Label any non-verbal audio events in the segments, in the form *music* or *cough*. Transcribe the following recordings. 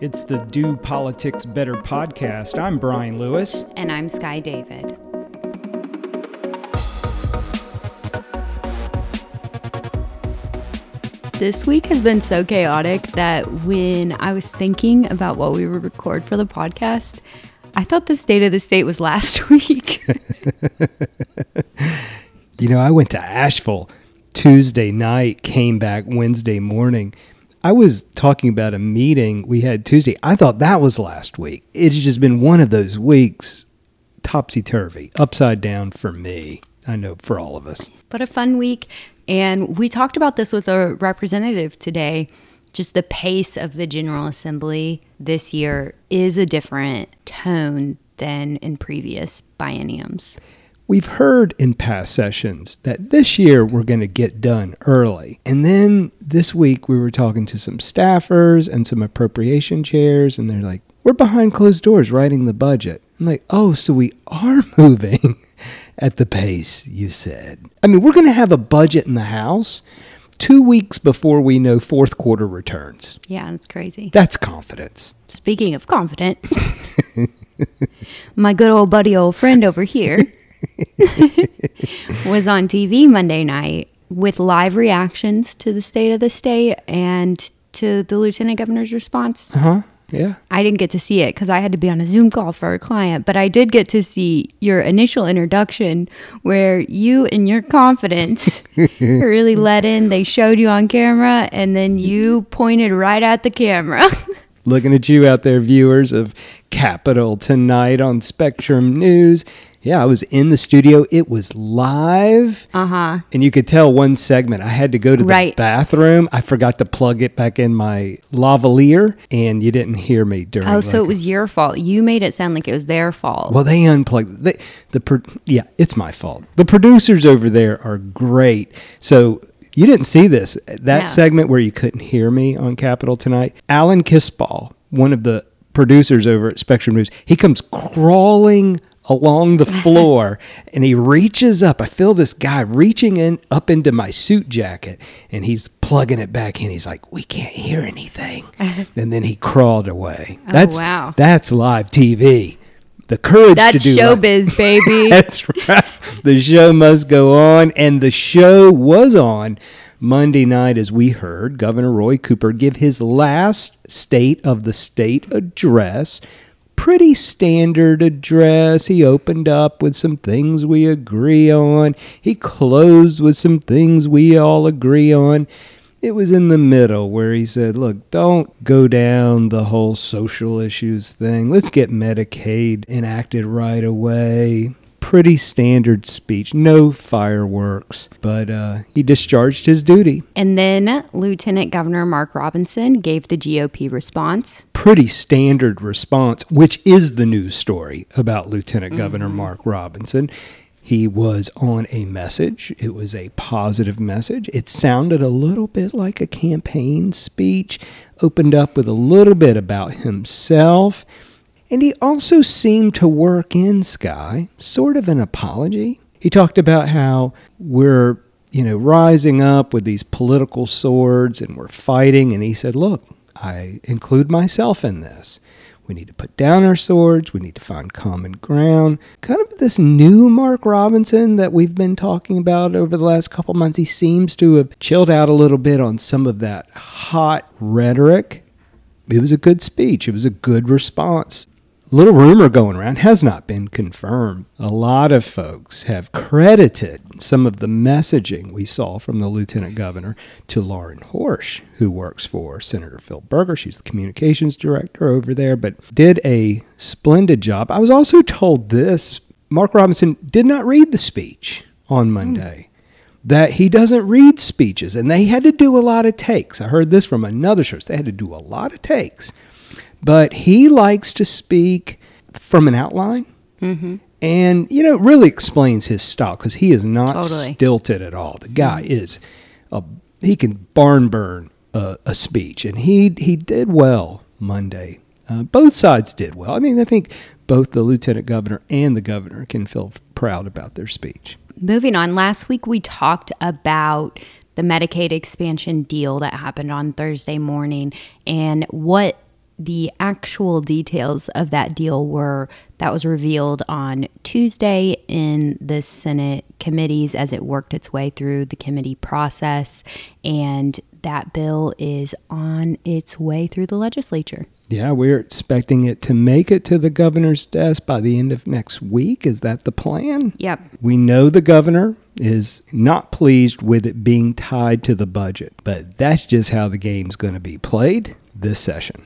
It's the Do Politics Better podcast. I'm Brian Lewis. And I'm Sky David. This week has been so chaotic that when I was thinking about what we would record for the podcast, I thought the state of the state was *laughs* last week. *laughs* you know, I went to Asheville Tuesday night, came back Wednesday morning I was talking about a meeting we had Tuesday. I thought that was last week. It's just been one of those weeks, topsy turvy, upside down for me. I know for all of us. But a fun week. And we talked about this with a representative today. Just the pace of the General Assembly this year is a different tone than in previous bienniums. We've heard in past sessions that this year we're going to get done early. And then this week we were talking to some staffers and some appropriation chairs, and they're like, we're behind closed doors writing the budget. I'm like, oh, so we are *laughs* moving at the pace you said. I mean, we're going to have a budget in the House two weeks before we know fourth quarter returns. Yeah, that's crazy. That's confidence. Speaking of confident, *laughs* my good old buddy, old friend over here *laughs* *laughs* was on TV Monday night with live reactions to the state of the state and to the lieutenant governor's response. Uh huh. Yeah. I didn't get to see it because I had to be on a Zoom call for a client, but I did get to see your initial introduction where you and your confidence *laughs* really let in. They showed you on camera and then you pointed right at the camera. *laughs* Looking at you out there, viewers of Capital tonight on Spectrum News. Yeah, I was in the studio. It was live. Uh huh. And you could tell one segment. I had to go to the Right. bathroom. I forgot to plug it back in my lavalier, and you didn't hear me during. Oh, so it was your fault. You made it sound like it was their fault. Well, they unplugged. They, the pro- yeah, it's my fault. The producers over there are great. So you didn't see this that No. segment where you couldn't hear me on Capital tonight. Alan Kissball, one of the producers over at Spectrum News, he comes crawling along the *laughs* floor and he reaches up. I feel this guy reaching in up into my suit jacket and he's plugging it back in. He's like, "We can't hear anything," *laughs* and then he crawled away. Oh, That's wow. That's live TV. The courage to That's do live- showbiz, *laughs* baby. That's right. The show must go on, and the show was on Monday night as we heard Governor Roy Cooper give his last State of the State address. Pretty standard address. He opened up with some things we agree on. He closed with some things we all agree on. It was in the middle where he said, Look, don't go down the whole social issues thing. Let's get Medicaid enacted right away. Pretty standard speech, no fireworks, but uh, he discharged his duty. and then Lieutenant Governor Mark Robinson gave the GOP response. Pretty standard response, which is the news story about Lieutenant Governor Mark Robinson. He was on a message. It was a positive message. It sounded a little bit like a campaign speech, opened up with a little bit about himself. And he also seemed to work in Sky sort of an apology. He talked about how we're, you know, rising up with these political swords and we're fighting. And he said, look, I include myself in this. We need to put down our swords. We need to find common ground. Kind of this new Mark Robinson that we've been talking about over the last couple months. He seems to have chilled out a little bit on some of that hot rhetoric. It was a good speech. It was a good response. Little rumor going around has not been confirmed. A lot of folks have credited some of the messaging we saw from the lieutenant governor to Lauren Horsch, who works for Senator Phil Berger. She's the communications director over there, but did a splendid job. I was also told this Mark Robinson did not read the speech on hmm. Monday that he doesn't read speeches and they had to do a lot of takes. I heard this from another source. They had to do a lot of takes. But he likes to speak from an outline. Mm-hmm. And, you know, it really explains his style because he is not Totally. stilted at all. The guy is, a, he can barn burn a, a speech. And he, he did well Monday. Uh, both sides did well. I mean, I think both the lieutenant governor and the governor can feel proud about their speech. Moving on, last week we talked about the Medicaid expansion deal that happened on Thursday morning and what the actual details of that deal were that was revealed on Tuesday in the Senate committees as it worked its way through the committee process. And that bill is on its way through the legislature. Yeah, we're expecting it to make it to the governor's desk by the end of next week. Is that the plan? Yep. We know the governor is not pleased with it being tied to the budget, but that's just how the game's going to be played this session.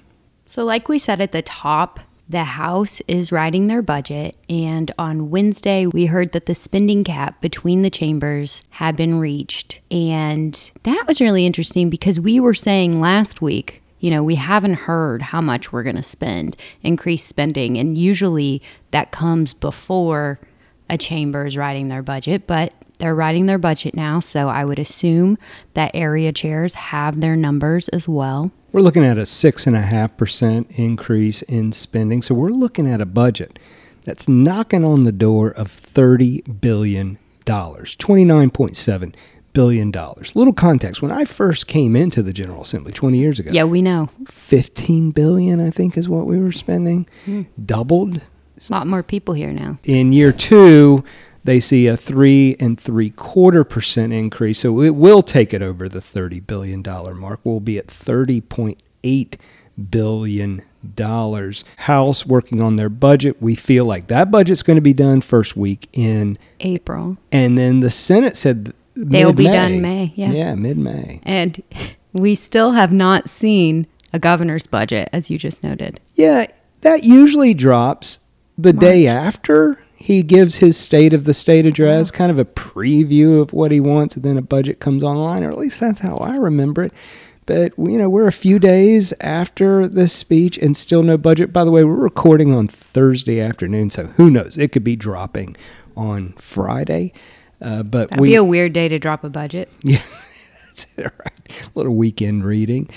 So, like we said at the top, the House is writing their budget, and on Wednesday, we heard that the spending cap between the chambers had been reached. And that was really interesting because we were saying last week, you know, we haven't heard how much we're going to spend, increase spending, and usually that comes before a chamber is writing their budget, but they're writing their budget now, so I would assume that area chairs have their numbers as well. We're looking at a 6.5% increase in spending. So we're looking at a budget that's knocking on the door of $30 billion, $29.7 billion. Little context. When I first came into the General Assembly 20 years ago, Yeah, we know. 15 billion I think is what we were spending. Hmm. Doubled. A lot more people here now. In year 2, they see a 3 and 3 quarter percent increase. So it will take it over the 30 billion dollar mark. We'll be at 30.8 billion dollars. House working on their budget. We feel like that budget's going to be done first week in April. and then the Senate said They'll be mid-May. done May, yeah. Yeah, mid-May. And *laughs* we still have not seen a governor's budget, as you just noted. Yeah, that usually drops the day after he gives his state of the state address, kind of a preview of what he wants, and then a budget comes online, or at least that's how I remember it. But you know, we're a few days after this speech and still no budget. By the way, we're recording on Thursday afternoon, so who knows? It could be dropping on Friday. Uh, but That'd we be a weird day to drop a budget. *laughs* yeah, that's it, right. A little weekend reading.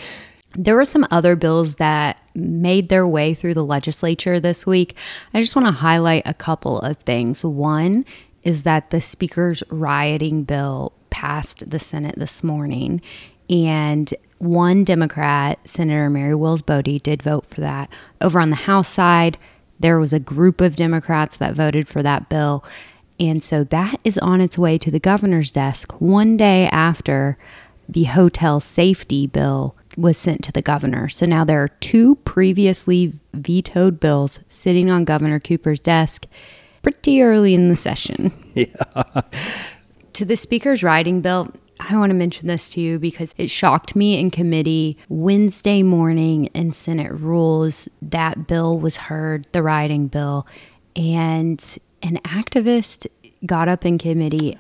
There were some other bills that made their way through the legislature this week. I just want to highlight a couple of things. One is that the Speaker's rioting bill passed the Senate this morning, and one Democrat, Senator Mary Wills Bode, did vote for that. Over on the House side, there was a group of Democrats that voted for that bill. And so that is on its way to the governor's desk one day after the hotel safety bill was sent to the governor. So now there are two previously vetoed bills sitting on Governor Cooper's desk pretty early in the session. Yeah. *laughs* *laughs* To the speaker's rioting bill, I want to mention this to you because it shocked me in committee Wednesday morning in Senate rules. That bill was heard, the rioting bill, and an activist got up in committee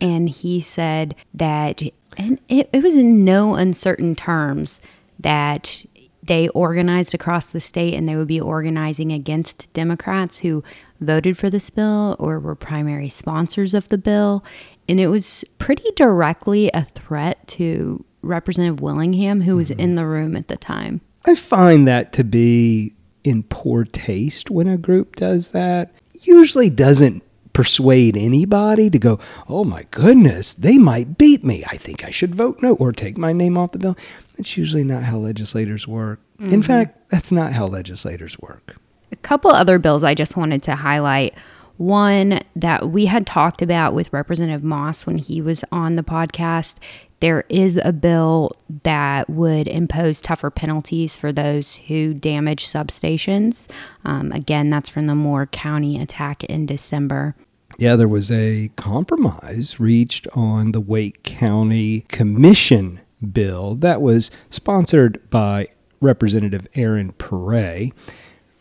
and he said that, and it, it was in no uncertain terms, that they organized across the state and they would be organizing against Democrats who voted for this bill or were primary sponsors of the bill. And it was pretty directly a threat to Representative Willingham, who was mm-hmm. in the room at the time. I find that to be in poor taste when a group does that. Usually doesn't persuade anybody to go, oh my goodness, they might beat me. I think I should vote no or take my name off the bill. That's usually not how legislators work. In fact, that's not how legislators work. A couple other bills I just wanted to highlight. One that we had talked about with Representative Moss when he was on the podcast. There is a bill that would impose tougher penalties for those who damage substations. Um, again, that's from the Moore County attack in December. Yeah, there was a compromise reached on the Wake County Commission bill that was sponsored by Representative Erin Paré.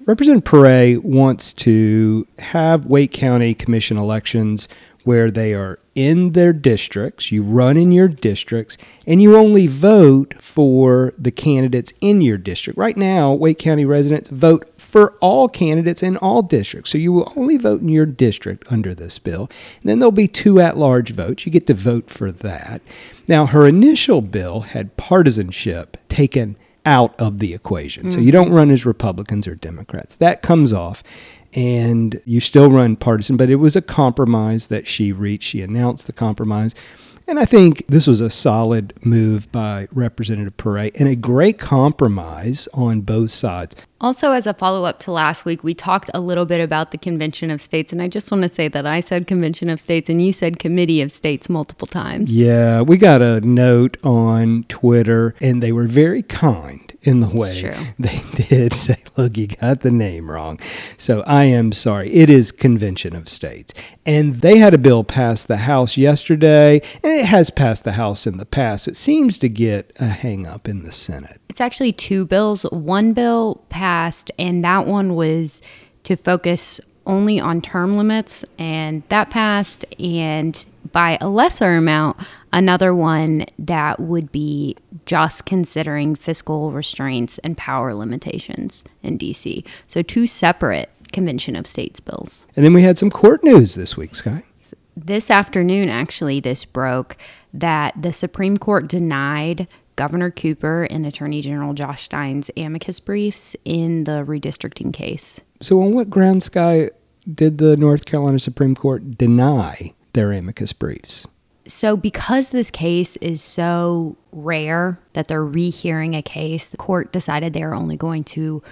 Representative Paré wants to have Wake County Commission elections where they are in their districts, you run in your districts, and you only vote for the candidates in your district. Right now, Wake County residents vote for all candidates in all districts. So you will only vote in your district under this bill. And then there'll be two at large votes. You get to vote for that. Now, her initial bill had partisanship taken out of the equation. So mm. you don't run as Republicans or Democrats. That comes off and you still run partisan, but it was a compromise that she reached. She announced the compromise. And I think this was a solid move by Representative Pare and a great compromise on both sides. Also, as a follow up to last week, we talked a little bit about the Convention of States. And I just want to say that I said Convention of States and you said Committee of States multiple times. Yeah, we got a note on Twitter and they were very kind in the way *laughs* they did say, look, you got the name wrong. So I am sorry. It is Convention of States. And they had a bill pass the House yesterday, and it has passed the House in the past. It seems to get a hang up in the Senate. It's actually two bills. One bill passed, and that one was to focus only on term limits, and that passed. And by a lesser amount, another one that would be just considering fiscal restraints and power limitations in DC. So, two separate Convention of States bills. And then we had some court news this week, Sky. This afternoon, actually, this broke that the Supreme Court denied Governor Cooper and Attorney General Josh Stein's amicus briefs in the redistricting case. So, on what ground, Sky, did the North Carolina Supreme Court deny their amicus briefs? So, because this case is so rare that they're rehearing a case, the court decided they are only going to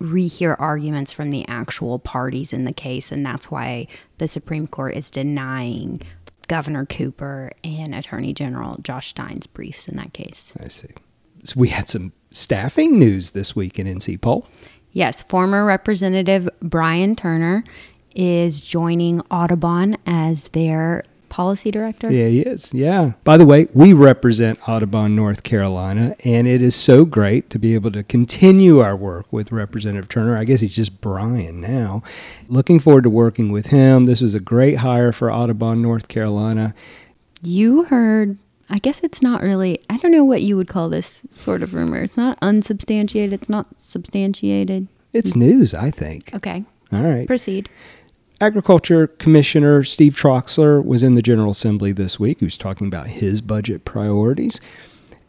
rehear arguments from the actual parties in the case. And that's why the Supreme Court is denying Governor Cooper and Attorney General Josh Stein's briefs in that case. I see. So, we had some staffing news this week in NC Poll. Yes, former Representative Brian Turner is joining Audubon as their policy director. Yeah, he is. Yeah. By the way, we represent Audubon, North Carolina, and it is so great to be able to continue our work with Representative Turner. I guess he's just Brian now. Looking forward to working with him. This was a great hire for Audubon, North Carolina. You heard. I guess it's not really, I don't know what you would call this sort of rumor. It's not unsubstantiated, it's not substantiated. It's news, I think. Okay, All right. proceed. Agriculture Commissioner Steve Troxler was in the General Assembly this week. He was talking about his budget priorities.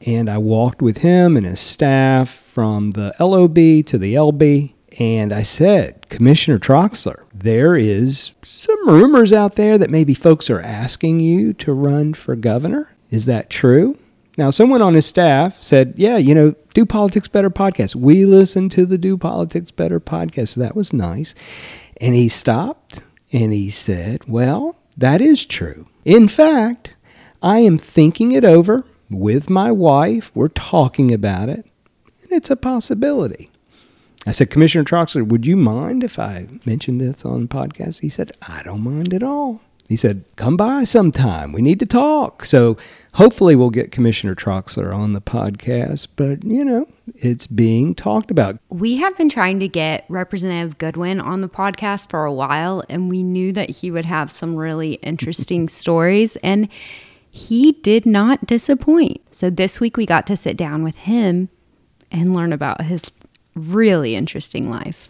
And I walked with him and his staff from the LOB to the LB. And I said, Commissioner Troxler, there is some rumors out there that maybe folks are asking you to run for governor. Is that true? Now, someone on his staff said, Yeah, you know, Do Politics Better podcast. We listen to the Do Politics Better podcast. So that was nice. And he stopped and he said, Well, that is true. In fact, I am thinking it over with my wife. We're talking about it, and it's a possibility. I said, Commissioner Troxler, would you mind if I mentioned this on podcast? He said, I don't mind at all. He said, Come by sometime. We need to talk. So hopefully we'll get Commissioner Troxler on the podcast, but you know, it's being talked about. We have been trying to get Representative Goodwin on the podcast for a while, and we knew that he would have some really interesting *laughs* stories, and he did not disappoint. So this week we got to sit down with him and learn about his really interesting life.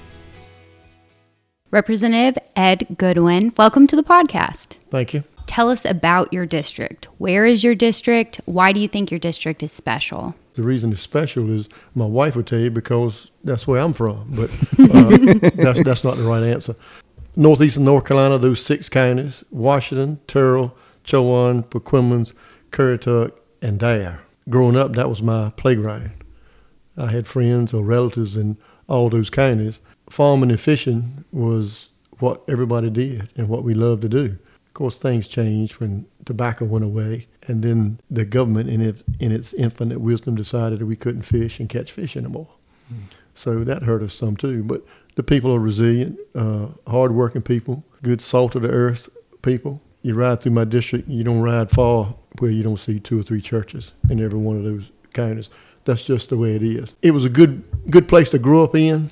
Representative Ed Goodwin, welcome to the podcast. Thank you. Tell us about your district. Where is your district? Why do you think your district is special? The reason it's special is my wife would tell you because that's where I'm from, but uh, *laughs* that's, that's not the right answer. Northeastern North Carolina, those six counties Washington, Tyrrell, Chowan, Perquimans, Currituck, and Dare. Growing up, that was my playground. I had friends or relatives in all those counties. Farming and fishing was what everybody did and what we loved to do. Of course, things changed when tobacco went away, and then the government, in, it, in its infinite wisdom, decided that we couldn't fish and catch fish anymore. So that hurt us some too. But the people are resilient, uh, hardworking people, good salt of the earth people. You ride through my district, you don't ride far where you don't see two or three churches in every one of those counties. That's just the way it is. It was a good good place to grow up in.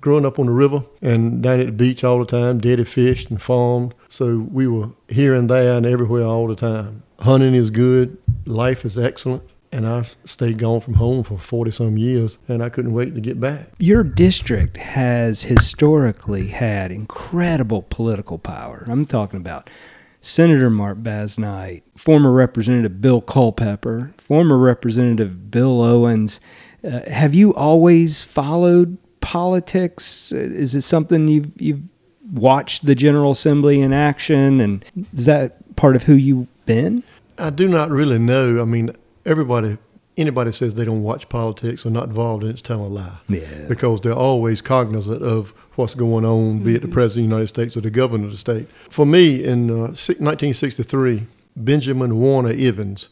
Growing up on the river and down at the beach all the time, Daddy fished and farmed. So we were here and there and everywhere all the time. Hunting is good. Life is excellent. and I stayed gone from home for 40 some years, and I couldn't wait to get back. Your district has historically had incredible political power. I'm talking about Senator Mark Basnight, former Representative Bill Culpepper, former Representative Bill Owens. Uh, have you always followed politics? Uh, Is it something you've, you've watched the General Assembly in action? And is that part of who you've been? I do not really know. I mean, everybody, anybody says they don't watch politics or not involved in it's telling a lie. Yeah. Because they're always cognizant of what's going on, be it the President of the United States or the governor of the state. For me, in uh, 1963, Benjamin Warner Evans,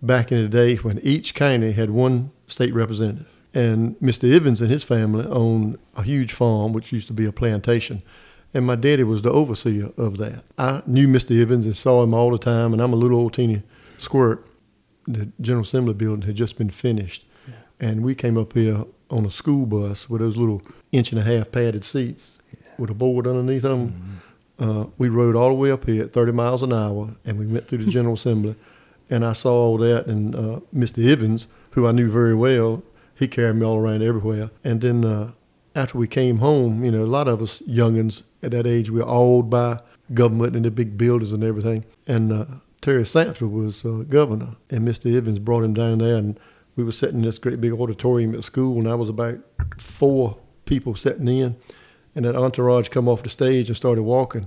back in the day when each county had one state representative, and Mr. Evans and his family owned a huge farm, which used to be a plantation. And my daddy was the overseer of that. I knew Mr. Evans and saw him all the time, and I'm a little old teeny squirt. The General Assembly building had just been finished, and we came up here on a school bus with those little inch and a half padded seats with a board underneath them. Uh, we rode all the way up here at 30 miles an hour, and we went through the *laughs* General Assembly, and I saw all that. And uh, Mr. Evans, who I knew very well, he carried me all around everywhere. And then uh, after we came home, you know, a lot of us youngins at that age, we were awed by government and the big buildings and everything. And uh, Terry Sanford was uh, governor, and Mr. Evans brought him down there, and we were sitting in this great big auditorium at school, and I was about four people sitting in, and that entourage come off the stage and started walking.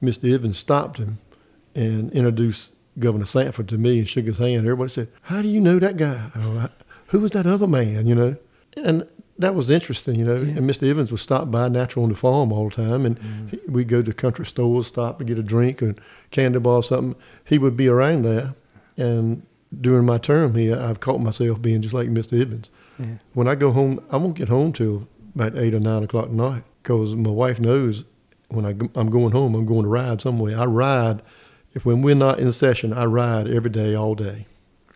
Mr. Evans stopped him and introduced Governor Sanford to me and shook his hand. Everybody said, "How do you know that guy? Oh, I- who was that other man?" You know, and that was interesting, you know. And Mr. Evans would stop by natural on the farm all the time, and mm-hmm. he, we'd go to country stores, stop to get a drink or candy bar or something. He would be around there, and during my term here, I've caught myself being just like Mr. Evans. Yeah. When I go home, I won't get home till about eight or nine o'clock at night because my wife knows when I, am going home, I'm going to ride somewhere. I ride. If when we're not in session, I ride every day, all day.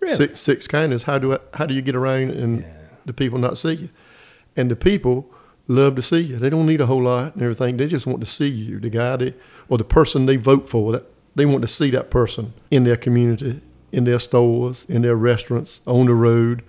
Really? Six, six kindness. How do I, how do you get around and the people not see you? And the people love to see you. They don't need a whole lot and everything. They just want to see you, the guy they, or the person they vote for. That they want to see that person in their community, in their stores, in their restaurants, on the road,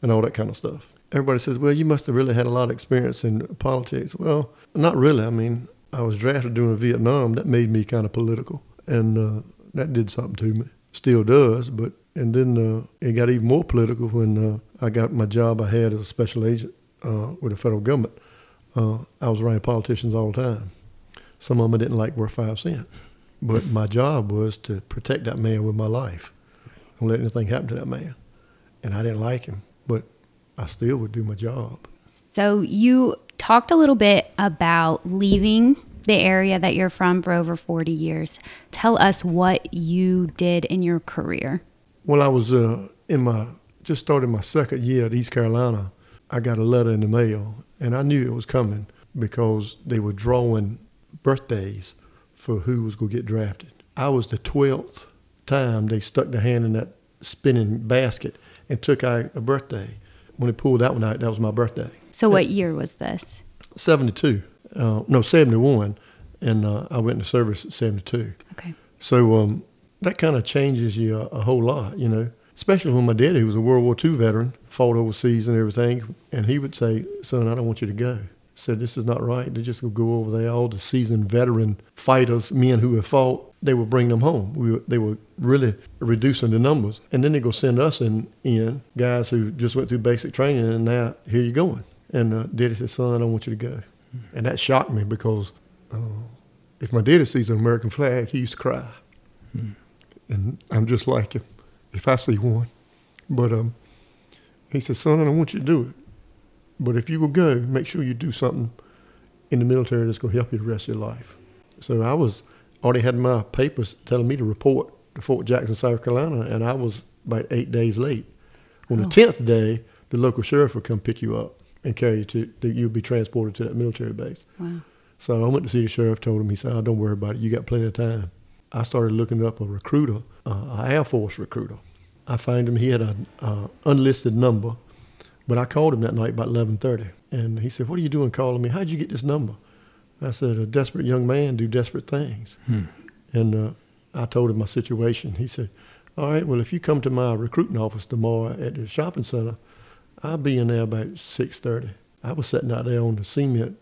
and all that kind of stuff. Everybody says, "Well, you must have really had a lot of experience in politics." Well, not really. I mean, I was drafted during Vietnam. That made me kind of political, and uh, that did something to me. Still does, but and then uh, it got even more political when uh, I got my job I had as a special agent uh, with the federal government. Uh, I was around politicians all the time. Some of them I didn't like worth five cents, but *laughs* my job was to protect that man with my life. Don't let anything happen to that man. And I didn't like him, but I still would do my job. So you talked a little bit about leaving the area that you're from for over 40 years. Tell us what you did in your career. Well, I was uh, in my just started my second year at East Carolina. I got a letter in the mail, and I knew it was coming because they were drawing birthdays for who was going to get drafted. I was the twelfth time they stuck their hand in that spinning basket and took out a birthday. When they pulled that one out, that was my birthday. So what year was this? 72. Uh, no, 71. And uh, I went into service at 72. Okay. So um, that kind of changes you a, a whole lot, you know. Especially when my daddy, who was a World War II veteran, fought overseas and everything, and he would say, "Son, I don't want you to go." Said this is not right. They just go over there. All the seasoned veteran fighters, men who have fought, they would bring them home. We were, they were really reducing the numbers, and then they go send us in, in guys who just went through basic training, and now here you're going. And uh, daddy said, "Son, I don't want you to go," and that shocked me because uh, if my daddy sees an American flag, he used to cry and I'm just like him if I see one. But um, he said, son, I don't want you to do it. But if you will go, make sure you do something in the military that's going to help you the rest of your life. So I was already had my papers telling me to report to Fort Jackson, South Carolina, and I was about eight days late. On the Oh. tenth day, the local sheriff would come pick you up and carry you to. that You'd be transported to that military base. Wow. So I went to see the sheriff, told him, he said, oh, don't worry about it. You got plenty of time. I started looking up a recruiter, uh, an Air Force recruiter. I found him. He had an uh, unlisted number, but I called him that night about 11:30, and he said, "What are you doing calling me? How'd you get this number?" I said, "A desperate young man do desperate things," and uh, I told him my situation. He said, All right, well, if you come to my recruiting office tomorrow at the shopping center, I'll be in there about 6.30. I was sitting out there on the cement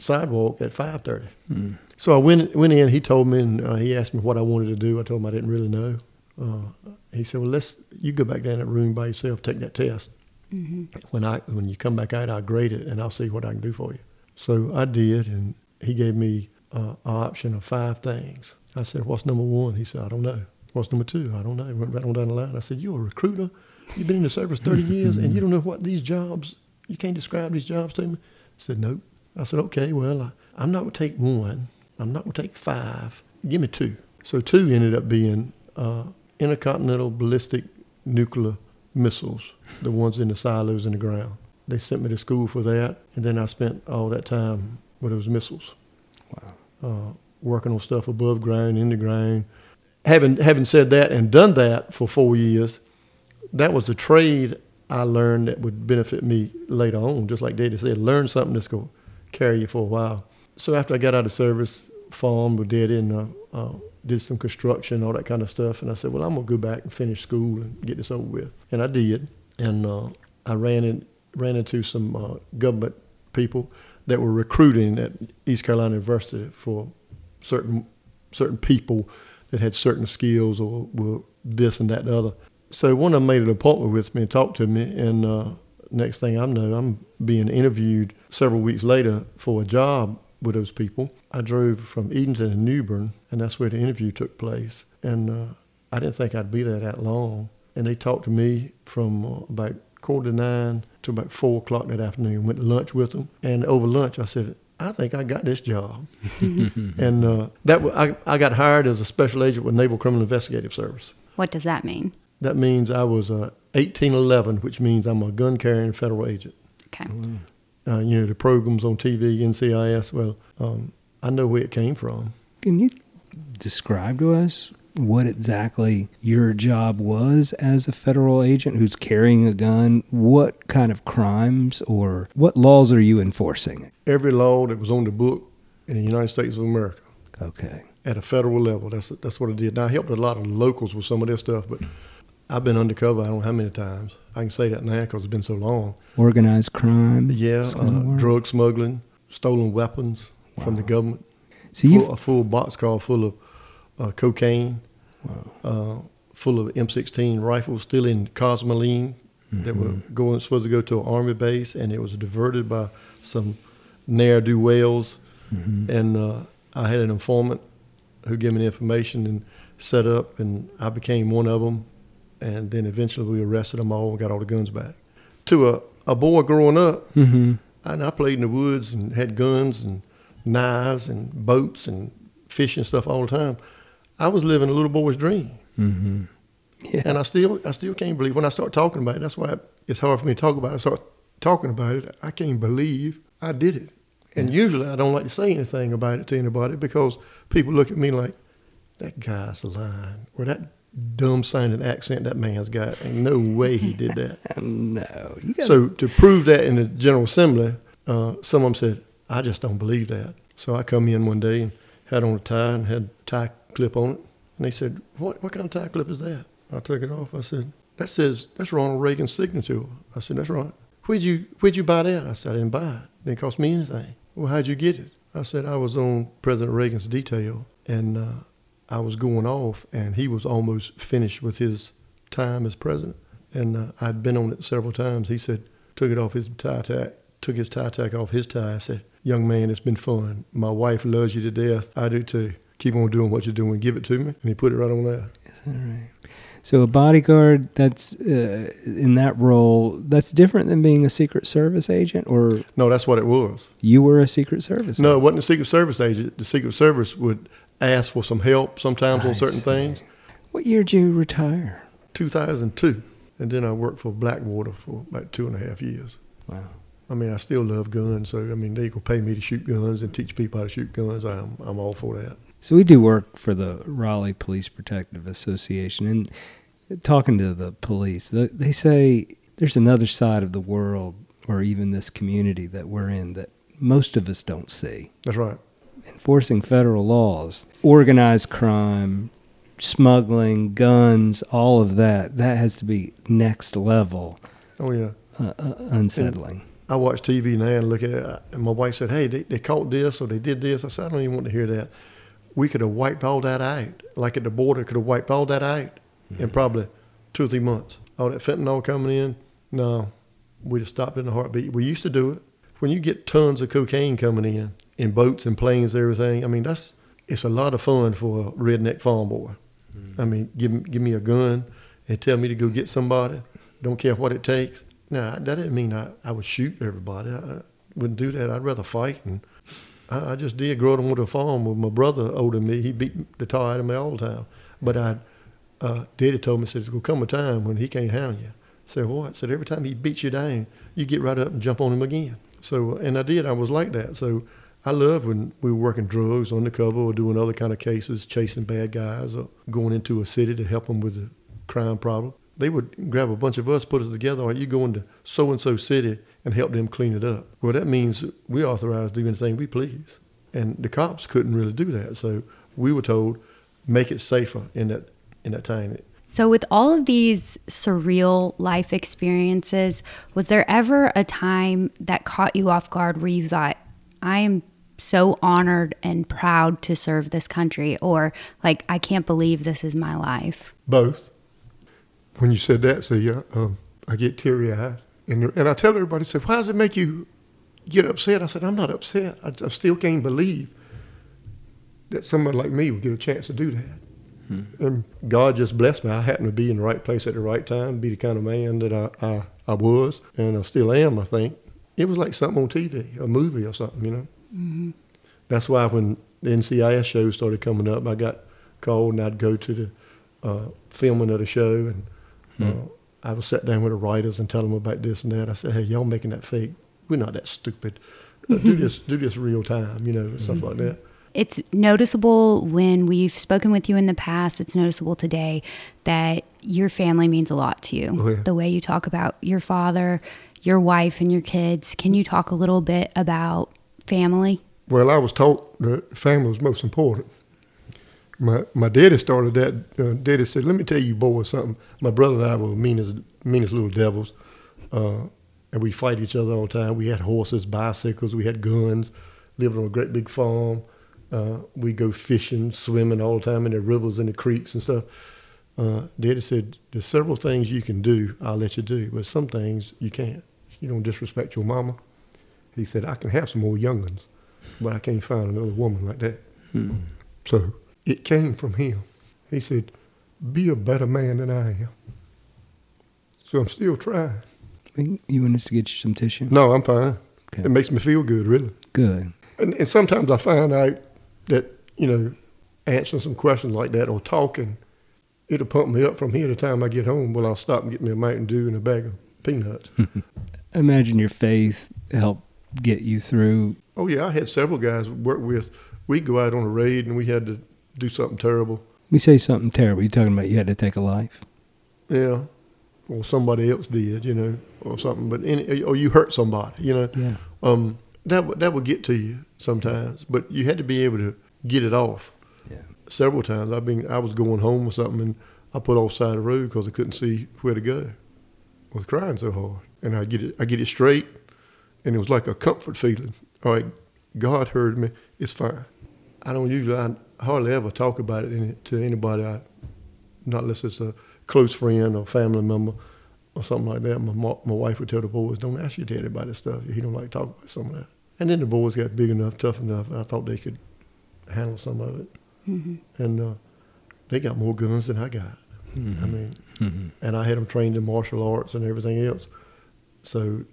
sidewalk at 5.30. Mm. So I went went in. He told me, and uh, he asked me what I wanted to do. I told him I didn't really know. Uh, he said, "Well, let's you go back down that room by yourself, take that test. hmm When I when you come back out, I'll grade it, and I'll see what I can do for you." So I did, and he gave me uh, an option of five things. I said, "What's number one?" He said, "I don't know." What's number two? I don't know. He went right on down the line. I said, "You're a recruiter. You've been in the service 30 *clears throat* years, and you don't know what these jobs. You can't describe these jobs to me." I said, "Nope." I said, "Okay, well, I, I'm not going to take one. I'm not going to take five. Give me two. So two ended up being uh, intercontinental ballistic nuclear missiles, the ones in the silos in the ground. They sent me to school for that, and then I spent all that time with those missiles, Wow. uh, working on stuff above ground, in the ground. Having having said that and done that for four years, that was a trade I learned that would benefit me later on. Just like Daddy said, learn something that's going to carry you for a while. So after I got out of service, farmed with Daddy and uh, uh, did some construction, all that kind of stuff. And I said, well, I'm gonna go back and finish school and get this over with. And I did. And uh, I ran in, ran into some uh, government people that were recruiting at East Carolina University for certain certain people that had certain skills or were this and that and the other. So one of them made an appointment with me and talked to me. And uh, next thing I know, I'm being interviewed several weeks later for a job with those people. I drove from Edenton to New Bern, and that's where the interview took place. And uh, I didn't think I'd be there that long. And they talked to me from uh, about quarter to nine to about four o'clock that afternoon. Went to lunch with them, and over lunch I said, "I think I got this job." *laughs* and uh, that w- I, I got hired as a special agent with Naval Criminal Investigative Service. What does that mean? That means I was uh, 1811, which means I'm a gun carrying federal agent. Okay. Uh, you know the programs on TV, NCIS. Well, um, I know where it came from. Can you describe to us what exactly your job was as a federal agent who's carrying a gun? What kind of crimes or what laws are you enforcing? Every law that was on the book in the United States of America Okay. at a federal level. That's that's what I did. Now I helped a lot of locals with some of this stuff, but I've been undercover. I don't know how many times. I can say that now because it's been so long. Organized crime? Yeah, uh, drug smuggling, stolen weapons from the government. So full, a full boxcar full of uh, cocaine, Wow. uh, full of M16 rifles, still in Cosmoline, that were Mm-hmm. going supposed to go to an army base, and it was diverted by some ne'er do wells. Mhm. And uh, I had an informant who gave me the information and set up, and I became one of them. And then eventually we arrested them all and got all the guns back. To a, a boy growing up, Mhm. and I played in the woods and had guns and knives and boats and fishing stuff all the time. I was living a little boy's dream, Mhm. Yeah. and I still I still can't believe when I start talking about it. That's why it's hard for me to talk about it. I start talking about it. I can't believe I did it. And usually I don't like to say anything about it to anybody because people look at me like that guy's lying or that dumb sounding accent that man's got. Ain't no way he did that. *laughs* no. You gotta- So to prove that in the General Assembly, uh, some of them said, "I just don't believe that." So I come in one day and had on a tie and had a tie clip on it, and they said, "What what kind of tie clip is that?" I took it off. I said, "That says that's Ronald Reagan's signature." I said, "That's right." Where'd you Where'd you buy that? I said, "I didn't buy it. It didn't cost me anything." Well, how'd you get it? I said, "I was on President Reagan's detail, and uh, I was going off, and he was almost finished with his time as president." and uh, I'd been on it several times. He said, took it off his tie tack, took his tie tack off his tie. I said, young man, it's been fun. My wife loves you to death. I do too. Keep on doing what you're doing. Give it to me. And he put it right on there. All right. So a bodyguard that's uh, in that role that's different than being a Secret Service agent, or No, that's what it was. you were a Secret Service. No, it wasn't a Secret Service agent. The Secret Service would ask for some help sometimes I on certain see. things. What year did you retire? 2002. And then I worked for Blackwater for about two and a half years. Wow. I mean, I still love guns. So, I mean, they could pay me to shoot guns and teach people how to shoot guns. I'm, I'm all for that. So we do work for the Raleigh Police Protective Association, and talking to the police, they say there's another side of the world, or even this community that we're in, that most of us don't see. That's right. Enforcing federal laws, organized crime, smuggling, guns, all of that. That has to be next level Oh yeah. uh, uh, unsettling. I watch TV now and look at it, and my wife said, "Hey, they, they caught this or they did this." I said, "I don't even want to hear that. We could have wiped all that out, like at the border, could have wiped all that out in probably two or three months. All that fentanyl coming in, no, we'd have stopped in a heartbeat. We used to do it. When you get tons of cocaine coming in in boats and planes, and everything. I mean, that's it's a lot of fun for a redneck farm boy. I mean, give me- give me a gun and tell me to go get somebody. Don't care what it takes. Now that didn't mean I, I would shoot everybody. I, I wouldn't do that. I'd rather fight. And I, I just did grow up on a farm with my brother older than me. He beat the tar out of me all the time. But I, uh, Daddy told me said there's gonna come a time when he can't handle you. I said what? I said every time he beats you down, you get right up and jump on him again. So and I did. I was like that. So I love when we were working drugs undercover or doing other kind of cases, chasing bad guys or going into a city to help them with the crime problem. They would grab a bunch of us, put us together, or you go into so and so city and help them clean it up. Well, that means we authorized to do anything we please. And the cops couldn't really do that. So we were told, make it safer in that in that time. So, with all of these surreal life experiences, was there ever a time that caught you off guard where you thought, I am so honored and proud to serve this country? Or, like, I can't believe this is my life? Both. When you said that, see, uh, um, I get teary eyed, and and I tell everybody, say, why does it make you get upset? I said, I'm not upset. I, I still can't believe that somebody like me would get a chance to do that. And God just blessed me. I happened to be in the right place at the right time, be the kind of man that I, I, I was, and I still am, I think. It was like something on TV, a movie or something, you know? That's why when the NCIS shows started coming up, I got called and I'd go to the uh, filming of the show and uh, I would sit down with the writers and tell them about this and that. I said, hey, y'all making that fake. We're not that stupid. Uh, *laughs* do this, do this real time, you know, stuff like that. It's noticeable when we've spoken with you in the past, it's noticeable today that your family means a lot to you. Oh, yeah. The way you talk about your father, your wife, and your kids. Can you talk a little bit about family? Well, I was taught that family was most important. My my daddy started that. Uh, daddy said, "Let me tell you boys something. My brother and I were mean as meanest little devils, uh, and we fight each other all the time. We had horses, bicycles, we had guns, lived on a great big farm. Uh, we go fishing, swimming all the time in the rivers and the creeks and stuff." Uh, Daddy said, "There's several things you can do. I'll let you do, but some things you can't. You don't disrespect your mama." He said, "I can have some more young'uns." but I can't find another woman like that. Hmm. So it came from him. He said, Be a better man than I am. So I'm still trying. You want us to get you some tissue? No, I'm fine. Okay. It makes me feel good, really. Good. And, and sometimes I find out that, you know, answering some questions like that or talking, it'll pump me up from here to the time I get home. Well, I'll stop and get me a Mountain Dew and a bag of peanuts. *laughs* Imagine your faith helped get you through. oh, yeah, I had several guys work with. We'd go out on a raid and we had to do something terrible. We say something terrible. You talking about you had to take a life? Yeah, or somebody else did, you know, or something. But any, or you hurt somebody, you know. Yeah. Um, that would- that would get to you sometimes, but you had to be able to get it off. Yeah. Several times, I've been I was going home or something, and I put off side of the road because I couldn't see where to go. I was crying so hard, and I get it I get it straight, and it was like a comfort feeling. All right, God heard me. It's fine. I don't usually I hardly ever talk about it in, to anybody. I, not unless it's a close friend or family member or something like that. My my wife would tell the boys, "Don't ask your daddy about this stuff. He don't like talking about some of that." And then the boys got big enough, tough enough. I thought they could handle some of it, mm-hmm. and uh, they got more guns than I got. I mm-hmm. mean, mm-hmm. and I had them trained in martial arts and everything else, so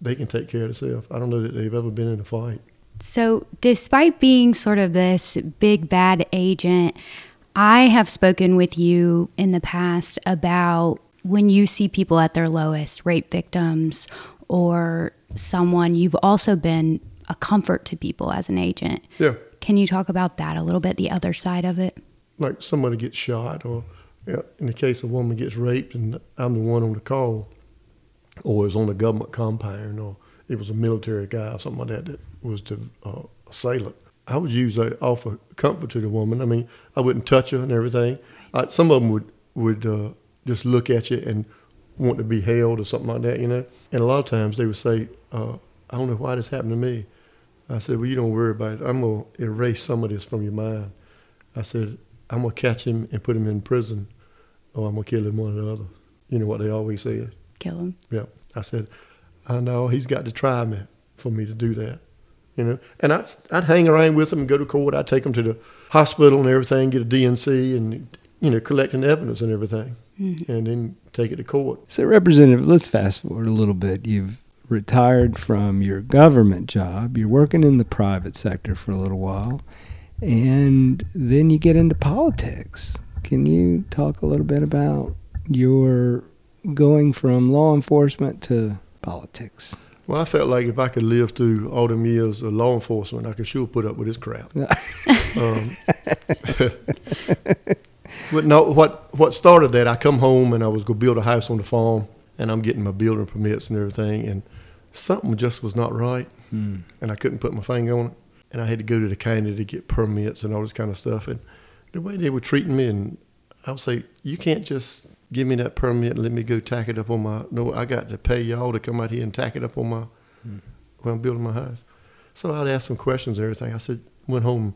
they can take care of themselves. I don't know that they've ever been in a fight. So, despite being sort of this big bad agent, I have spoken with you in the past about when you see people at their lowest, rape victims, or someone, you've also been a comfort to people as an agent. Yeah. Can you talk about that a little bit, the other side of it? like somebody gets shot, or in the case of a woman gets raped, and I'm the one on the call, or was on a government compound, or it was a military guy or something like that that was the uh, assailant. I would usually offer comfort to the woman. I mean, I wouldn't touch her and everything. I, some of them would would uh, just look at you and want to be held or something like that, you know. And a lot of times they would say, uh, "I don't know why this happened to me." I said, "Well, you don't worry about it. I'm gonna erase some of this from your mind." I said, "I'm gonna catch him and put him in prison, or I'm gonna kill him one or the other." You know what they always say. Kill him. Yeah. I said, I know he's got to try me for me to do that. You know, and I'd, I'd hang around with him and go to court. I'd take him to the hospital and everything, get a DNC and, you know, collecting evidence and everything, Mm-hmm. and then take it to court. So, Representative, let's fast forward a little bit. You've retired from your government job, you're working in the private sector for a little while, and then you get into politics. Can you talk a little bit about your going from law enforcement to politics? Well, I felt like if I could live through all them years of law enforcement, I could sure put up with this crap. *laughs* um, but no, what what started that? I come home and I was going to build a house on the farm, and I'm getting my building permits and everything, and something just was not right, Hmm. and I couldn't put my finger on it, and I had to go to the county to get permits and all this kind of stuff, and the way they were treating me, and I'll say, you can't just give me that permit and let me go tack it up on my. No, I got to pay y'all to come out here and tack it up on my when I'm building my house. So I'd ask some questions and everything. I said, went home,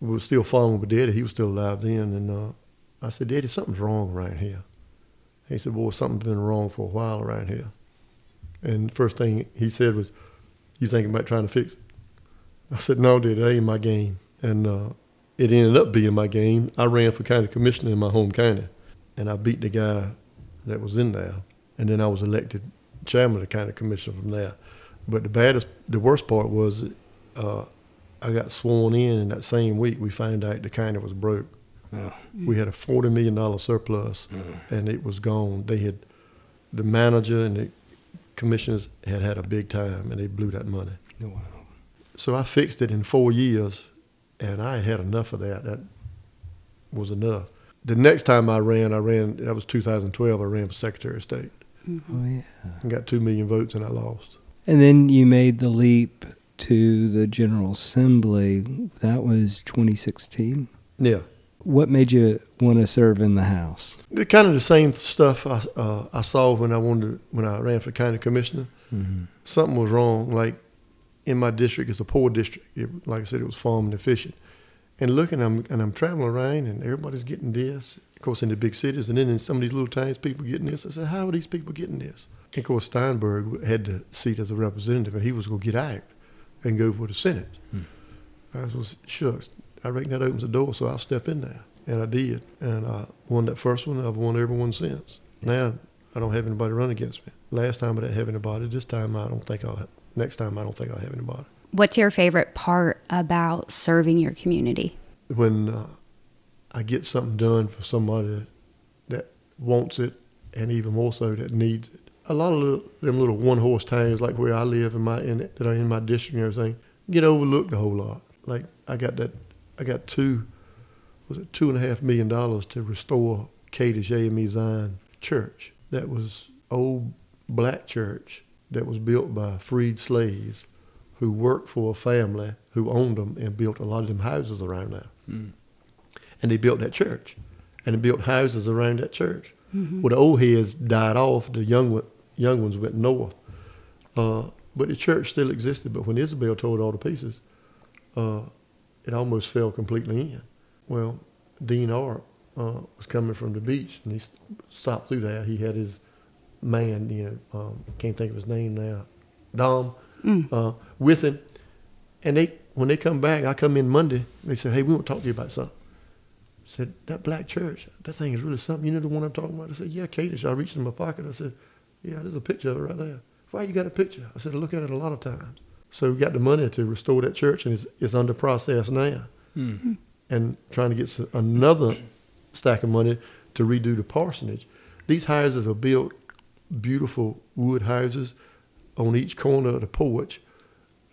was still following with Daddy. He was still alive then. And uh, I said, Daddy, something's wrong around here. He said, Boy, something's been wrong for a while around here. And the first thing he said was, You thinking about trying to fix it? I said, No, Daddy, that ain't my game. And uh, it ended up being my game. I ran for county commissioner in my home county, and I beat the guy that was in there. And then I was elected chairman of the county commission from there. But the baddest, the worst part was, uh, I got sworn in, and that same week we found out the county was broke. Oh. We had a forty million dollar surplus, and it was gone. They had, the manager and the commissioners had had a big time, and they blew that money. Oh, Wow. So I fixed it in four years, and I had had enough of that. That was enough. The next time I ran, I ran. That was 2012. I ran for Secretary of State Oh, yeah. and got two million votes, and I lost. And then you made the leap to the General Assembly. That was 2016. Yeah, What made you want to serve in the House? the kind of the same stuff I, uh, I saw when I wanted when I ran for county commissioner. Mm-hmm. Something was wrong. Like in my district, it's a poor district. It, like I said, it was farming efficient. And looking, I'm and I'm traveling around, and everybody's getting this. Of course, in the big cities, and then in some of these little towns, people getting this. I said, how are these people getting this? And of course, Steinburg had the seat as a representative, and he was going to get out and go for the Senate. Hmm. I was shucks. I reckon that opens the door, so I'll step in there, and I did, and I won that first one. I've won every one since. Now I don't have anybody run against me. Last time I didn't have anybody. This time I don't think I'll. Have, next time I don't think I'll have anybody. What's your favorite part about serving your community? when uh, I get something done for somebody that wants it, and even more so that needs it. A lot of little, them little one horse towns like where I live in my in that are in my district and everything get overlooked a whole lot. Like I got that, I got two, was it two and a half million dollars to restore Kadesh AME Zion Church. That was old black church that was built by freed slaves who worked for a family who owned them and built a lot of them houses around there. And they built that church, and they built houses around that church. Well, the old heads died off. The young one, young ones went north. Uh, but the church still existed. But when Isabel tore it all to pieces, uh, it almost fell completely in. Well, Dean Arp uh, was coming from the beach, and he stopped through there. He had his man, you know, um, can't think of his name now, Dom, Mm. uh, with him. And they, when they come back, I come in Monday. They said, "Hey, we want to talk to you about something." I said, "That black church, that thing is really something." You know the one I'm talking about? I said, "Yeah, Katie." So I reached in my pocket. I said, "Yeah, there's a picture of it right there." Why you got a picture? I said, "I look at it a lot of times." So we got the money to restore that church, and it's, it's under process now, hmm. mm. and trying to get s- another stack of money to redo the parsonage. These houses are built beautiful wood houses on each corner of the porch.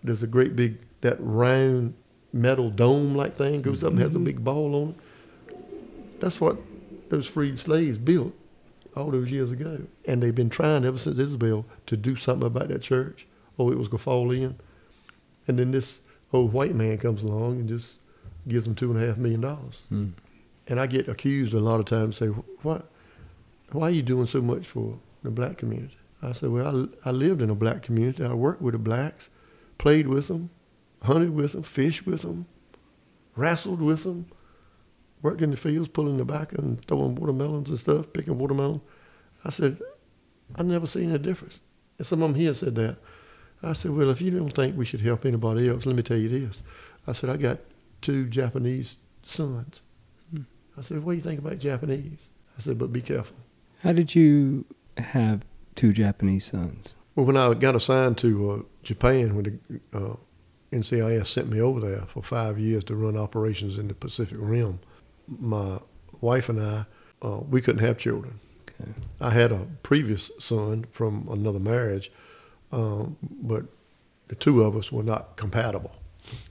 There's a great big that round metal dome like thing goes up and has a big ball on it. That's what those freed slaves built all those years ago. And they've been trying ever since Isabel to do something about that church or it was going to fall in. And then this old white man comes along and just gives them two and a half million dollars. Hmm. And I get accused a lot of times, say, what, why are you doing so much for the black community? I said, well, I, I lived in a black community. I worked with the blacks, played with them, hunted with them, fished with them, wrestled with them, worked in the fields pulling tobacco and throwing watermelons and stuff, picking watermelon. I said, I never seen a difference. And some of them here said that. I said, well, if you don't think we should help anybody else, let me tell you this. I said, I got two Japanese sons. Hmm. I said, what do you think about Japanese? I said, but be careful. How did you have two Japanese sons? Well, when I got assigned to uh, Japan, when the uh, NCIS sent me over there for five years to run operations in the Pacific Rim, my wife and I, uh, we couldn't have children. Okay. I had a previous son from another marriage, um, but the two of us were not compatible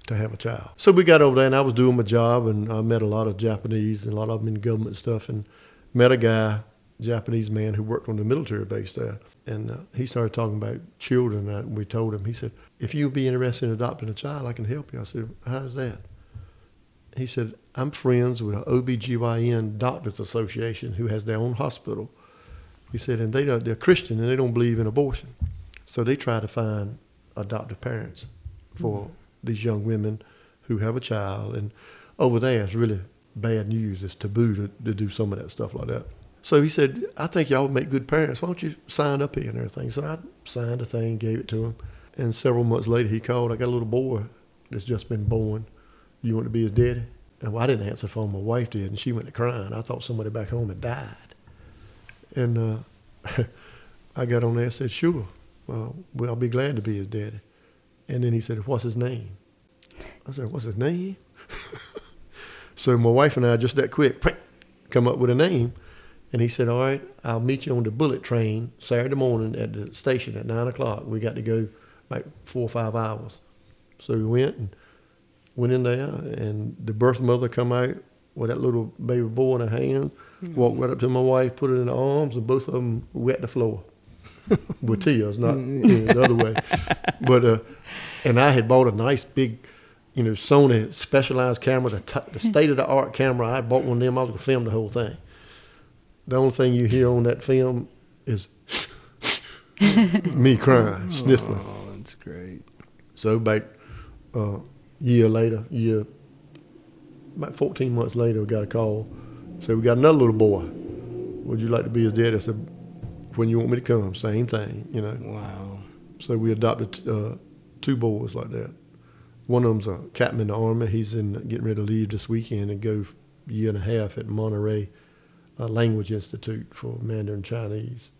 to have a child. So we got over there, and I was doing my job, and I met a lot of Japanese and a lot of them in government stuff, and met a guy, Japanese man, who worked on the military base there. And uh, he started talking about children, and we told him, he said, if you'd be interested in adopting a child, I can help you. I said, how's that? He said, I'm friends with an OBGYN Doctors Association who has their own hospital. He said, and they, they're Christian and they don't believe in abortion. So they try to find adoptive parents for these young women who have a child. And over there, it's really bad news. It's taboo to, to do some of that stuff like that. So he said, I think y'all would make good parents. Why don't you sign up here and everything? So I signed a thing, gave it to him. And several months later, he called. I got a little boy that's just been born. You want to be his daddy? And well, I didn't answer the phone. My wife did, and she went to crying. I thought somebody back home had died. And uh, *laughs* I got on there and said, sure. Well, well, I'll be glad to be his daddy. And then he said, what's his name? I said, what's his name? *laughs* so my wife and I, just that quick, come up with a name. And he said, all right, I'll meet you on the bullet train Saturday morning at the station at 9 o'clock. We got to go like four or five hours. So we went and went in there, and the birth mother come out with that little baby boy in her hand, walked right up to my wife, put it in her arms, and both of them wet the floor *laughs* with tears, not you know, the other way. But uh, and I had bought a nice big, you know, Sony specialized camera, the, t- the *laughs* state of the art camera. I bought one of them. I was gonna film the whole thing. The only thing you hear on that film is me crying, *laughs* sniffling. Oh, that's great. So about a uh, year later, year about 14 months later, we got a call. So we got another little boy. Would you like to be his dad? I said, when you want me to come, same thing, you know. Wow. So we adopted uh, two boys like that. One of them's a captain in the army. He's in getting ready to leave this weekend and go a year and a half at Monterey uh, Language Institute for Mandarin Chinese.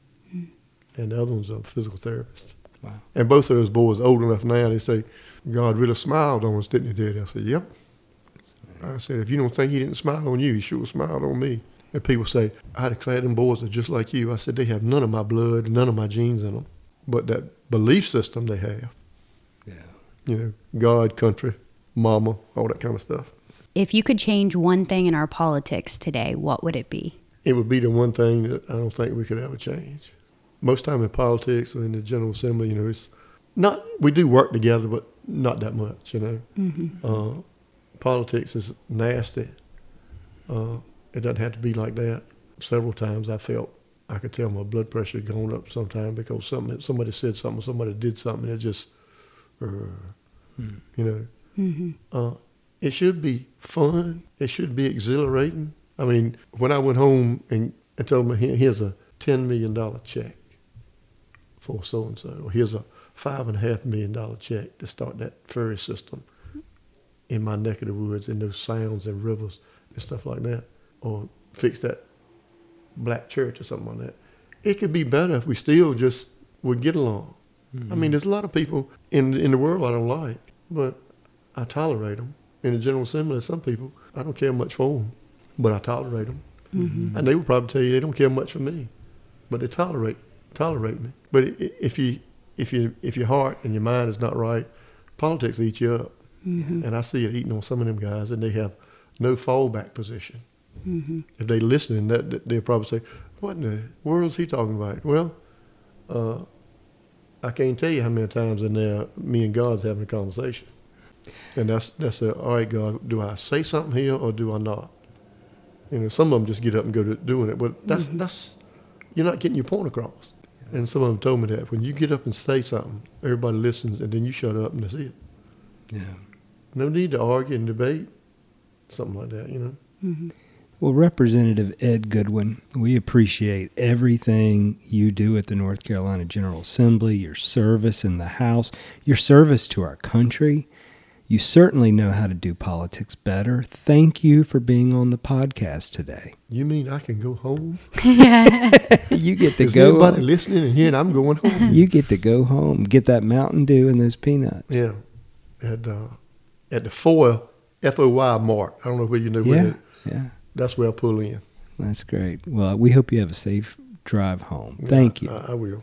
And the other one's a physical therapist. Wow. And both of those boys are old enough now. They say, God really smiled on us, didn't he, Daddy? I said, Yep. I said, if you don't think he didn't smile on you, he sure smiled on me. And people say, I declare them boys are just like you. I said, they have none of my blood, none of my genes in them. But that belief system they have, Yeah. you know, God, country, mama, all that kind of stuff. If you could change one thing in our politics today, what would it be? It would be the one thing that I don't think we could ever change. Most time in politics or in the General Assembly, you know, it's not, we do work together, but not that much, you know. Mm-hmm. Uh, politics is nasty. Uh, it doesn't have to be like that. Several times I felt I could tell my blood pressure had gone up sometime because something somebody said something, somebody did something, it just, uh, Hmm. you know. Mm-hmm. Uh, it should be fun. It should be exhilarating. I mean, when I went home and, and told him, here's a $10 million check for so and so, or here's a five and a half million dollar check to start that ferry system in my neck of the woods, and those sounds and rivers and stuff like that, or fix that black church or something like that. It could be better if we still just would get along. I mean, mm-hmm. there's a lot of people in in the world I don't like, but I tolerate them. In the General Assembly, some people I don't care much for them, but I tolerate them, Mm-hmm. and they would probably tell you they don't care much for me, but they tolerate tolerate me. But if you if you if your heart and your mind is not right, politics eat you up, Mm-hmm. and I see it eating on some of them guys, and they have no fallback position. Mm-hmm. If they listening, that, they'll probably say, "What in the world is he talking about?" Well, uh, I can't tell you how many times in there me and God's having a conversation. And that's that's a, all right, God. Do I say something here or do I not? You know, some of them just get up and go to doing it, but that's mm-hmm. that's you're not getting your point across. And some of them told me that when you get up and say something, everybody listens, and then you shut up and that's it. Yeah. No need to argue and debate, something like that. You know. Mm-hmm. Well, Representative Ed Goodwin, we appreciate everything you do at the North Carolina General Assembly, your service in the House, your service to our country. You certainly know how to do politics better. Thank you for being on the podcast today. You mean I can go home? Yeah. *laughs* *laughs* You get to Is go. anybody home. listening and hearing I'm going home? *laughs* You get to go home, get that Mountain Dew and those peanuts. yeah. At uh, at the four F O Y mark. I don't know where you know where. yeah, that- yeah. That's where I pull in. That's great. Well, we hope you have a safe drive home. Thank you. I, I will.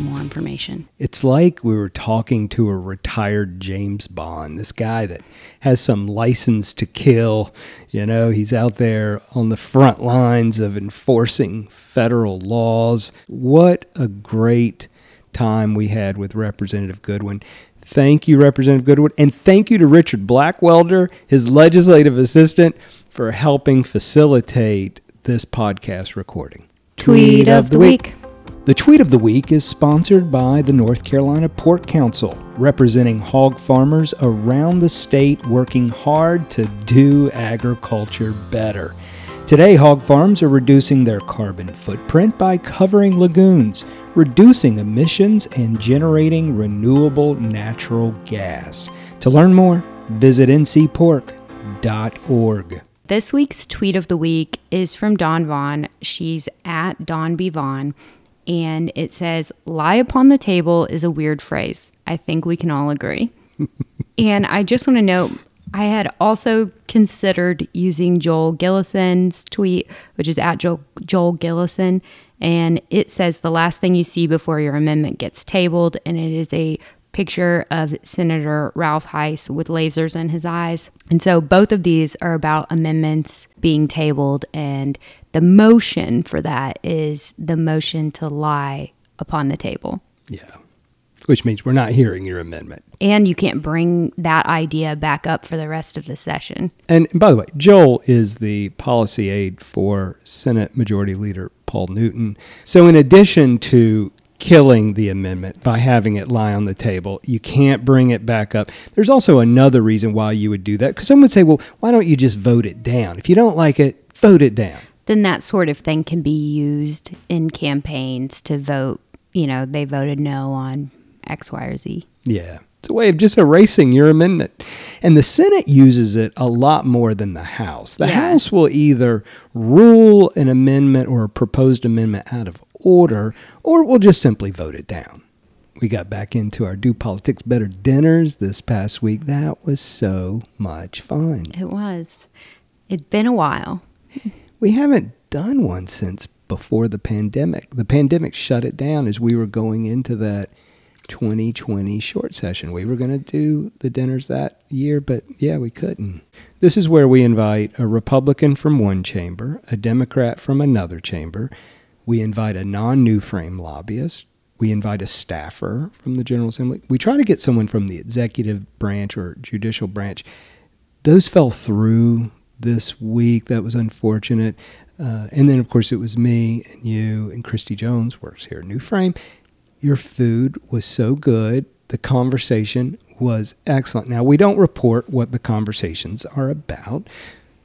more information. It's like we were talking to a retired James Bond, this guy that has some license to kill. You know, he's out there on the front lines of enforcing federal laws. What a great time we had with Representative Goodwin. Thank you, Representative Goodwin. And thank you to Richard Blackwelder, his legislative assistant, for helping facilitate this podcast recording. Tweet of the week. The tweet of the week is sponsored by the North Carolina Pork Council, representing hog farmers around the state working hard to do agriculture better. Today, hog farms are reducing their carbon footprint by covering lagoons, reducing emissions, and generating renewable natural gas. To learn more, visit ncpork.org. This week's tweet of the week is from Dawn Vaughan. She's at Dawn B. Vaughan, and it says, Lie upon the table is a weird phrase. I think we can all agree. *laughs* and I just want to note, I had also considered using Joel Gillison's tweet, which is at Joel, Joel Gillison, and it says the last thing you see before your amendment gets tabled, and it is a picture of Senator Ralph Hise with lasers in his eyes. And so both of these are about amendments being tabled, and the motion for that is the motion to lie upon the table. Yeah. Which means we're not hearing your amendment. And you can't bring that idea back up for the rest of the session. And by the way, Joel is the policy aide for Senate Majority Leader Paul Newton. So, in addition to killing the amendment by having it lie on the table, you can't bring it back up. There's also another reason why you would do that. Because someone would say, well, why don't you just vote it down? If you don't like it, vote it down. Then that sort of thing can be used in campaigns to vote. You know, they voted no on X, Y, or Z. Yeah. It's a way of just erasing your amendment. And the Senate uses it a lot more than the House. The Yeah. House will either rule an amendment or a proposed amendment out of order, or we'll just simply vote it down. We got back into our Do Politics Better dinners this past week. That was so much fun. It was. It's been a while. *laughs* We haven't done one since before the pandemic. The pandemic shut it down as we were going into that 2020 short session. We were going to do the dinners that year, but yeah, we couldn't. This is where we invite a Republican from one chamber, a Democrat from another chamber. We invite a non new frame lobbyist. We invite a staffer from the General Assembly. We try to get someone from the executive branch or judicial branch. Those fell through this week. That was unfortunate. Uh, and then, of course, it was me and you and Christy Jones works here at New Frame. Your food was so good. The conversation was excellent. Now, we don't report what the conversations are about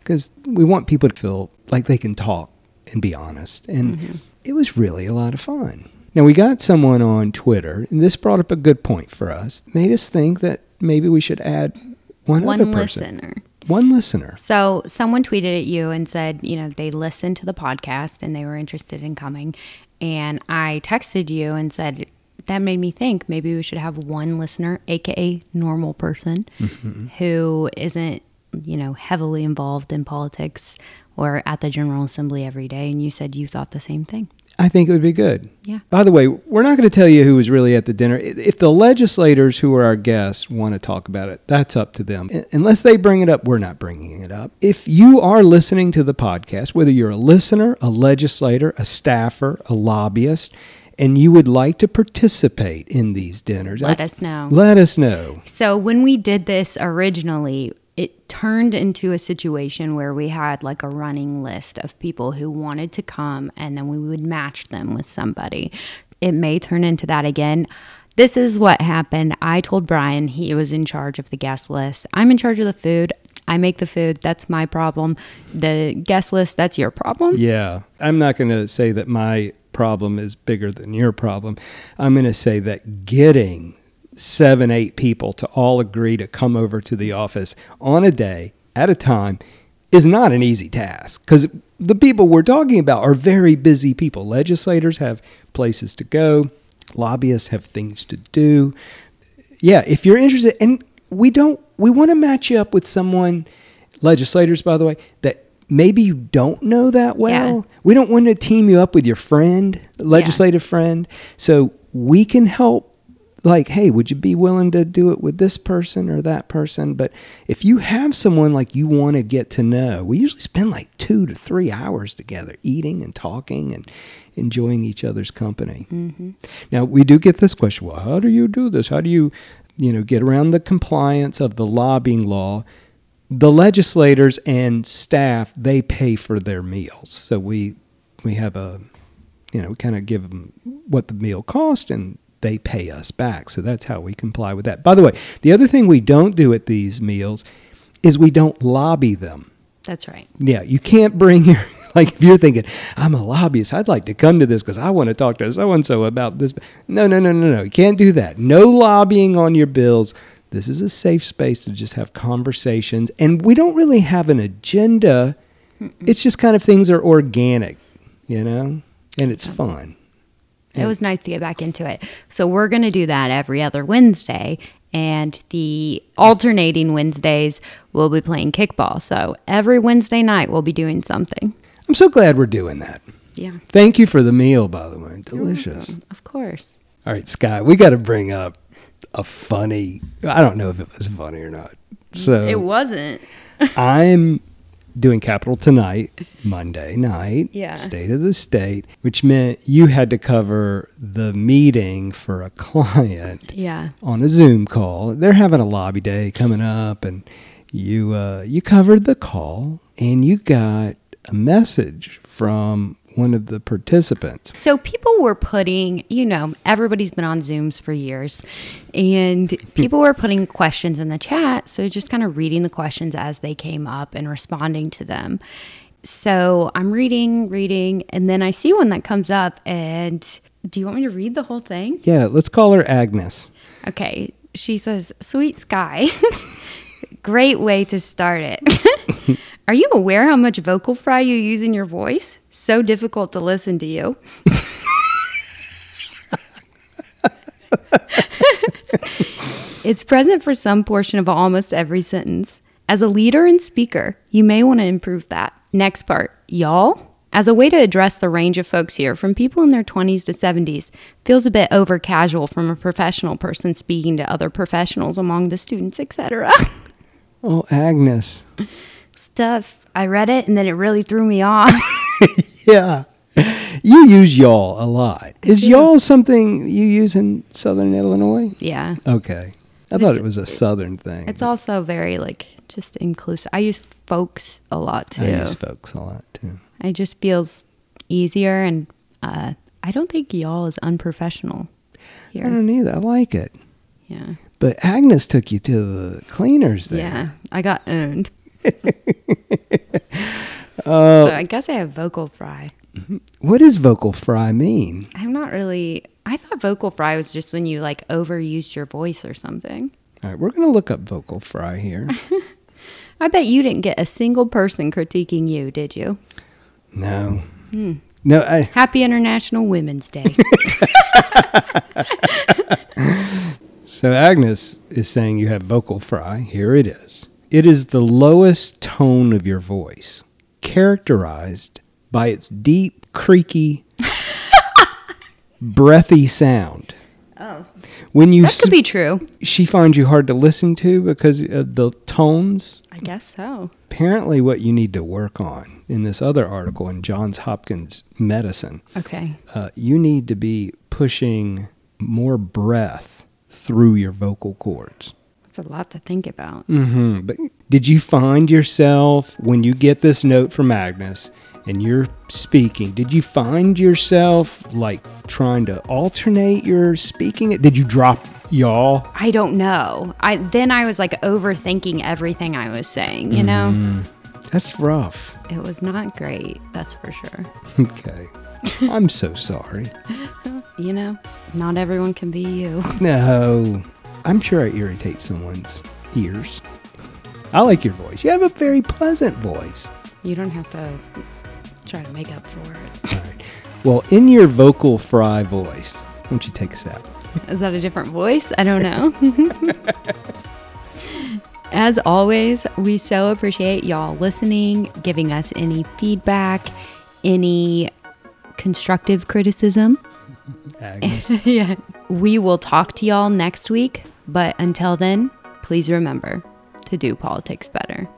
because we want people to feel like they can talk and be honest. And it was really a lot of fun. Now, we got someone on Twitter, and this brought up a good point for us, made us think that maybe we should add one, One other person. listener. One listener. So someone tweeted at you and said, you know, they listened to the podcast and they were interested in coming. And I texted you and said, that made me think maybe we should have one listener, aka normal person, mm-hmm. who isn't, you know, heavily involved in politics or at the General Assembly every day. And you said you thought the same thing. I think it would be good. Yeah. By the way, we're not going to tell you who was really at the dinner. If the legislators who are our guests want to talk about it, that's up to them. Unless they bring it up, we're not bringing it up. If you are listening to the podcast, whether you're a listener, a legislator, a staffer, a lobbyist, and you would like to participate in these dinners, Let I- us know. Let us know. So when we did this originally, it turned into a situation where we had like a running list of people who wanted to come and then we would match them with somebody. It may turn into that again. This is what happened. I told Brian he was in charge of the guest list. I'm in charge of the food. I make the food. That's my problem. The guest list, that's your problem. Yeah. I'm not going to say that my problem is bigger than your problem. I'm going to say that getting seven, eight people to all agree to come over to the office on a day at a time is not an easy task because the people we're talking about are very busy people. Legislators have places to go, lobbyists have things to do. Yeah, if you're interested, and we don't, we want to match you up with someone, legislators, by the way, that maybe you don't know that well. We don't want to team you up with your friend, legislative friend. So we can help. Like, hey, would you be willing to do it with this person or that person? But if you have someone like you want to get to know, we usually spend like two to three hours together eating and talking and enjoying each other's company. Mm-hmm. Now we do get this question: Well, how do you do this? How do you, you know, get around the compliance of the lobbying law? The legislators and staff they pay for their meals, so we we have a, you know, we kind of give them what the meal cost and they pay us back. So that's how we comply with that. By the way, the other thing we don't do at these meals is we don't lobby them. That's right. Yeah, you can't bring your *laughs* like if you're thinking I'm a lobbyist, I'd like to come to this because I want to talk to so and so about this. No, no, no, no, no. You can't do that. No lobbying on your bills. This is a safe space to just have conversations, and we don't really have an agenda. It's just kind of things are organic, you know, and it's fun. It was nice to get back into it. So we're going to do that every other Wednesday. And the alternating Wednesdays, we'll be playing kickball. So every Wednesday night, we'll be doing something. I'm so glad we're doing that. Yeah. Thank you for the meal, by the way. Delicious. Of course. All right, Scott, we got to bring up a funny. I don't know if it was funny or not. Mm, so it wasn't. *laughs* I'm doing Capital Tonight, Monday night, Yeah. State of the State, which meant you had to cover the meeting for a *laughs* client Yeah. on a Zoom call. They're having a lobby day coming up, and you uh, you covered the call, and you got a message from one of the participants. So people were putting, you know, everybody's been on Zooms for years, and people were putting questions in the chat. So just kind of reading the questions as they came up and responding to them. So I'm reading, reading, and then I see one that comes up. And do you want me to read the whole thing? Yeah, let's call her Agnes. Okay. She says, Sweet Sky, *laughs* great way to start it. *laughs* Are you aware how much vocal fry you use in your voice? So difficult to listen to you. it's present for some portion of almost every sentence. As a leader and speaker, you may want to improve that. Next part, y'all. As a way to address the range of folks here, from people in their 20s to 70s, feels a bit over casual from a professional person speaking to other professionals among the students, etc. Oh, Agnes. Stuff. I read it and then it really threw me off. *laughs* *laughs* Yeah. You use y'all a lot. Is y'all something you use in Southern Illinois? yeah. Okay. I thought it was a Southern thing. It's also very like just inclusive. I use folks a lot too. I use folks a lot too. It just feels easier and uh, I don't think y'all is unprofessional I don't either. I like it. Yeah. But Agnes took you to the cleaners there. Yeah. I got owned. *laughs* Oh. so I guess I have vocal fry. What does vocal fry mean? I'm not really I thought vocal fry was just when you like overused your voice or something. All right, we're going to look up vocal fry here. *laughs* I bet you didn't get a single person critiquing you, did you? No. Hmm. No, I, Happy International Women's Day. *laughs* So Agnes is saying you have vocal fry. Here it is. It is the lowest tone of your voice, characterized by its deep, creaky, *laughs* breathy sound. oh, When you that could be true. she finds you hard to listen to because of the tones. I guess so. Apparently, what you need to work on in this other article in Johns Hopkins Medicine, Okay. uh, you need to be pushing more breath through your vocal cords. That's a lot to think about. Mm-hmm. But did you find yourself when you get this note from Agnes and you're speaking? Did you find yourself like trying to alternate your speaking? Did you drop y'all? I don't know. I then I was like overthinking everything I was saying, you know? That's rough. It was not great, that's for sure. *laughs* Okay, I'm so sorry. *laughs* You know, not everyone can be you. No, I'm sure I irritate someone's ears. I like your voice. You have a very pleasant voice. You don't have to try to make up for it. *laughs* All right. Well, in your vocal fry voice, why don't you take us out? Is that a different voice? I don't know. *laughs* As always, we so appreciate y'all listening, giving us any feedback, any constructive criticism. Agnes. *laughs* yeah. We will talk to y'all next week, but until then, please remember to do politics better.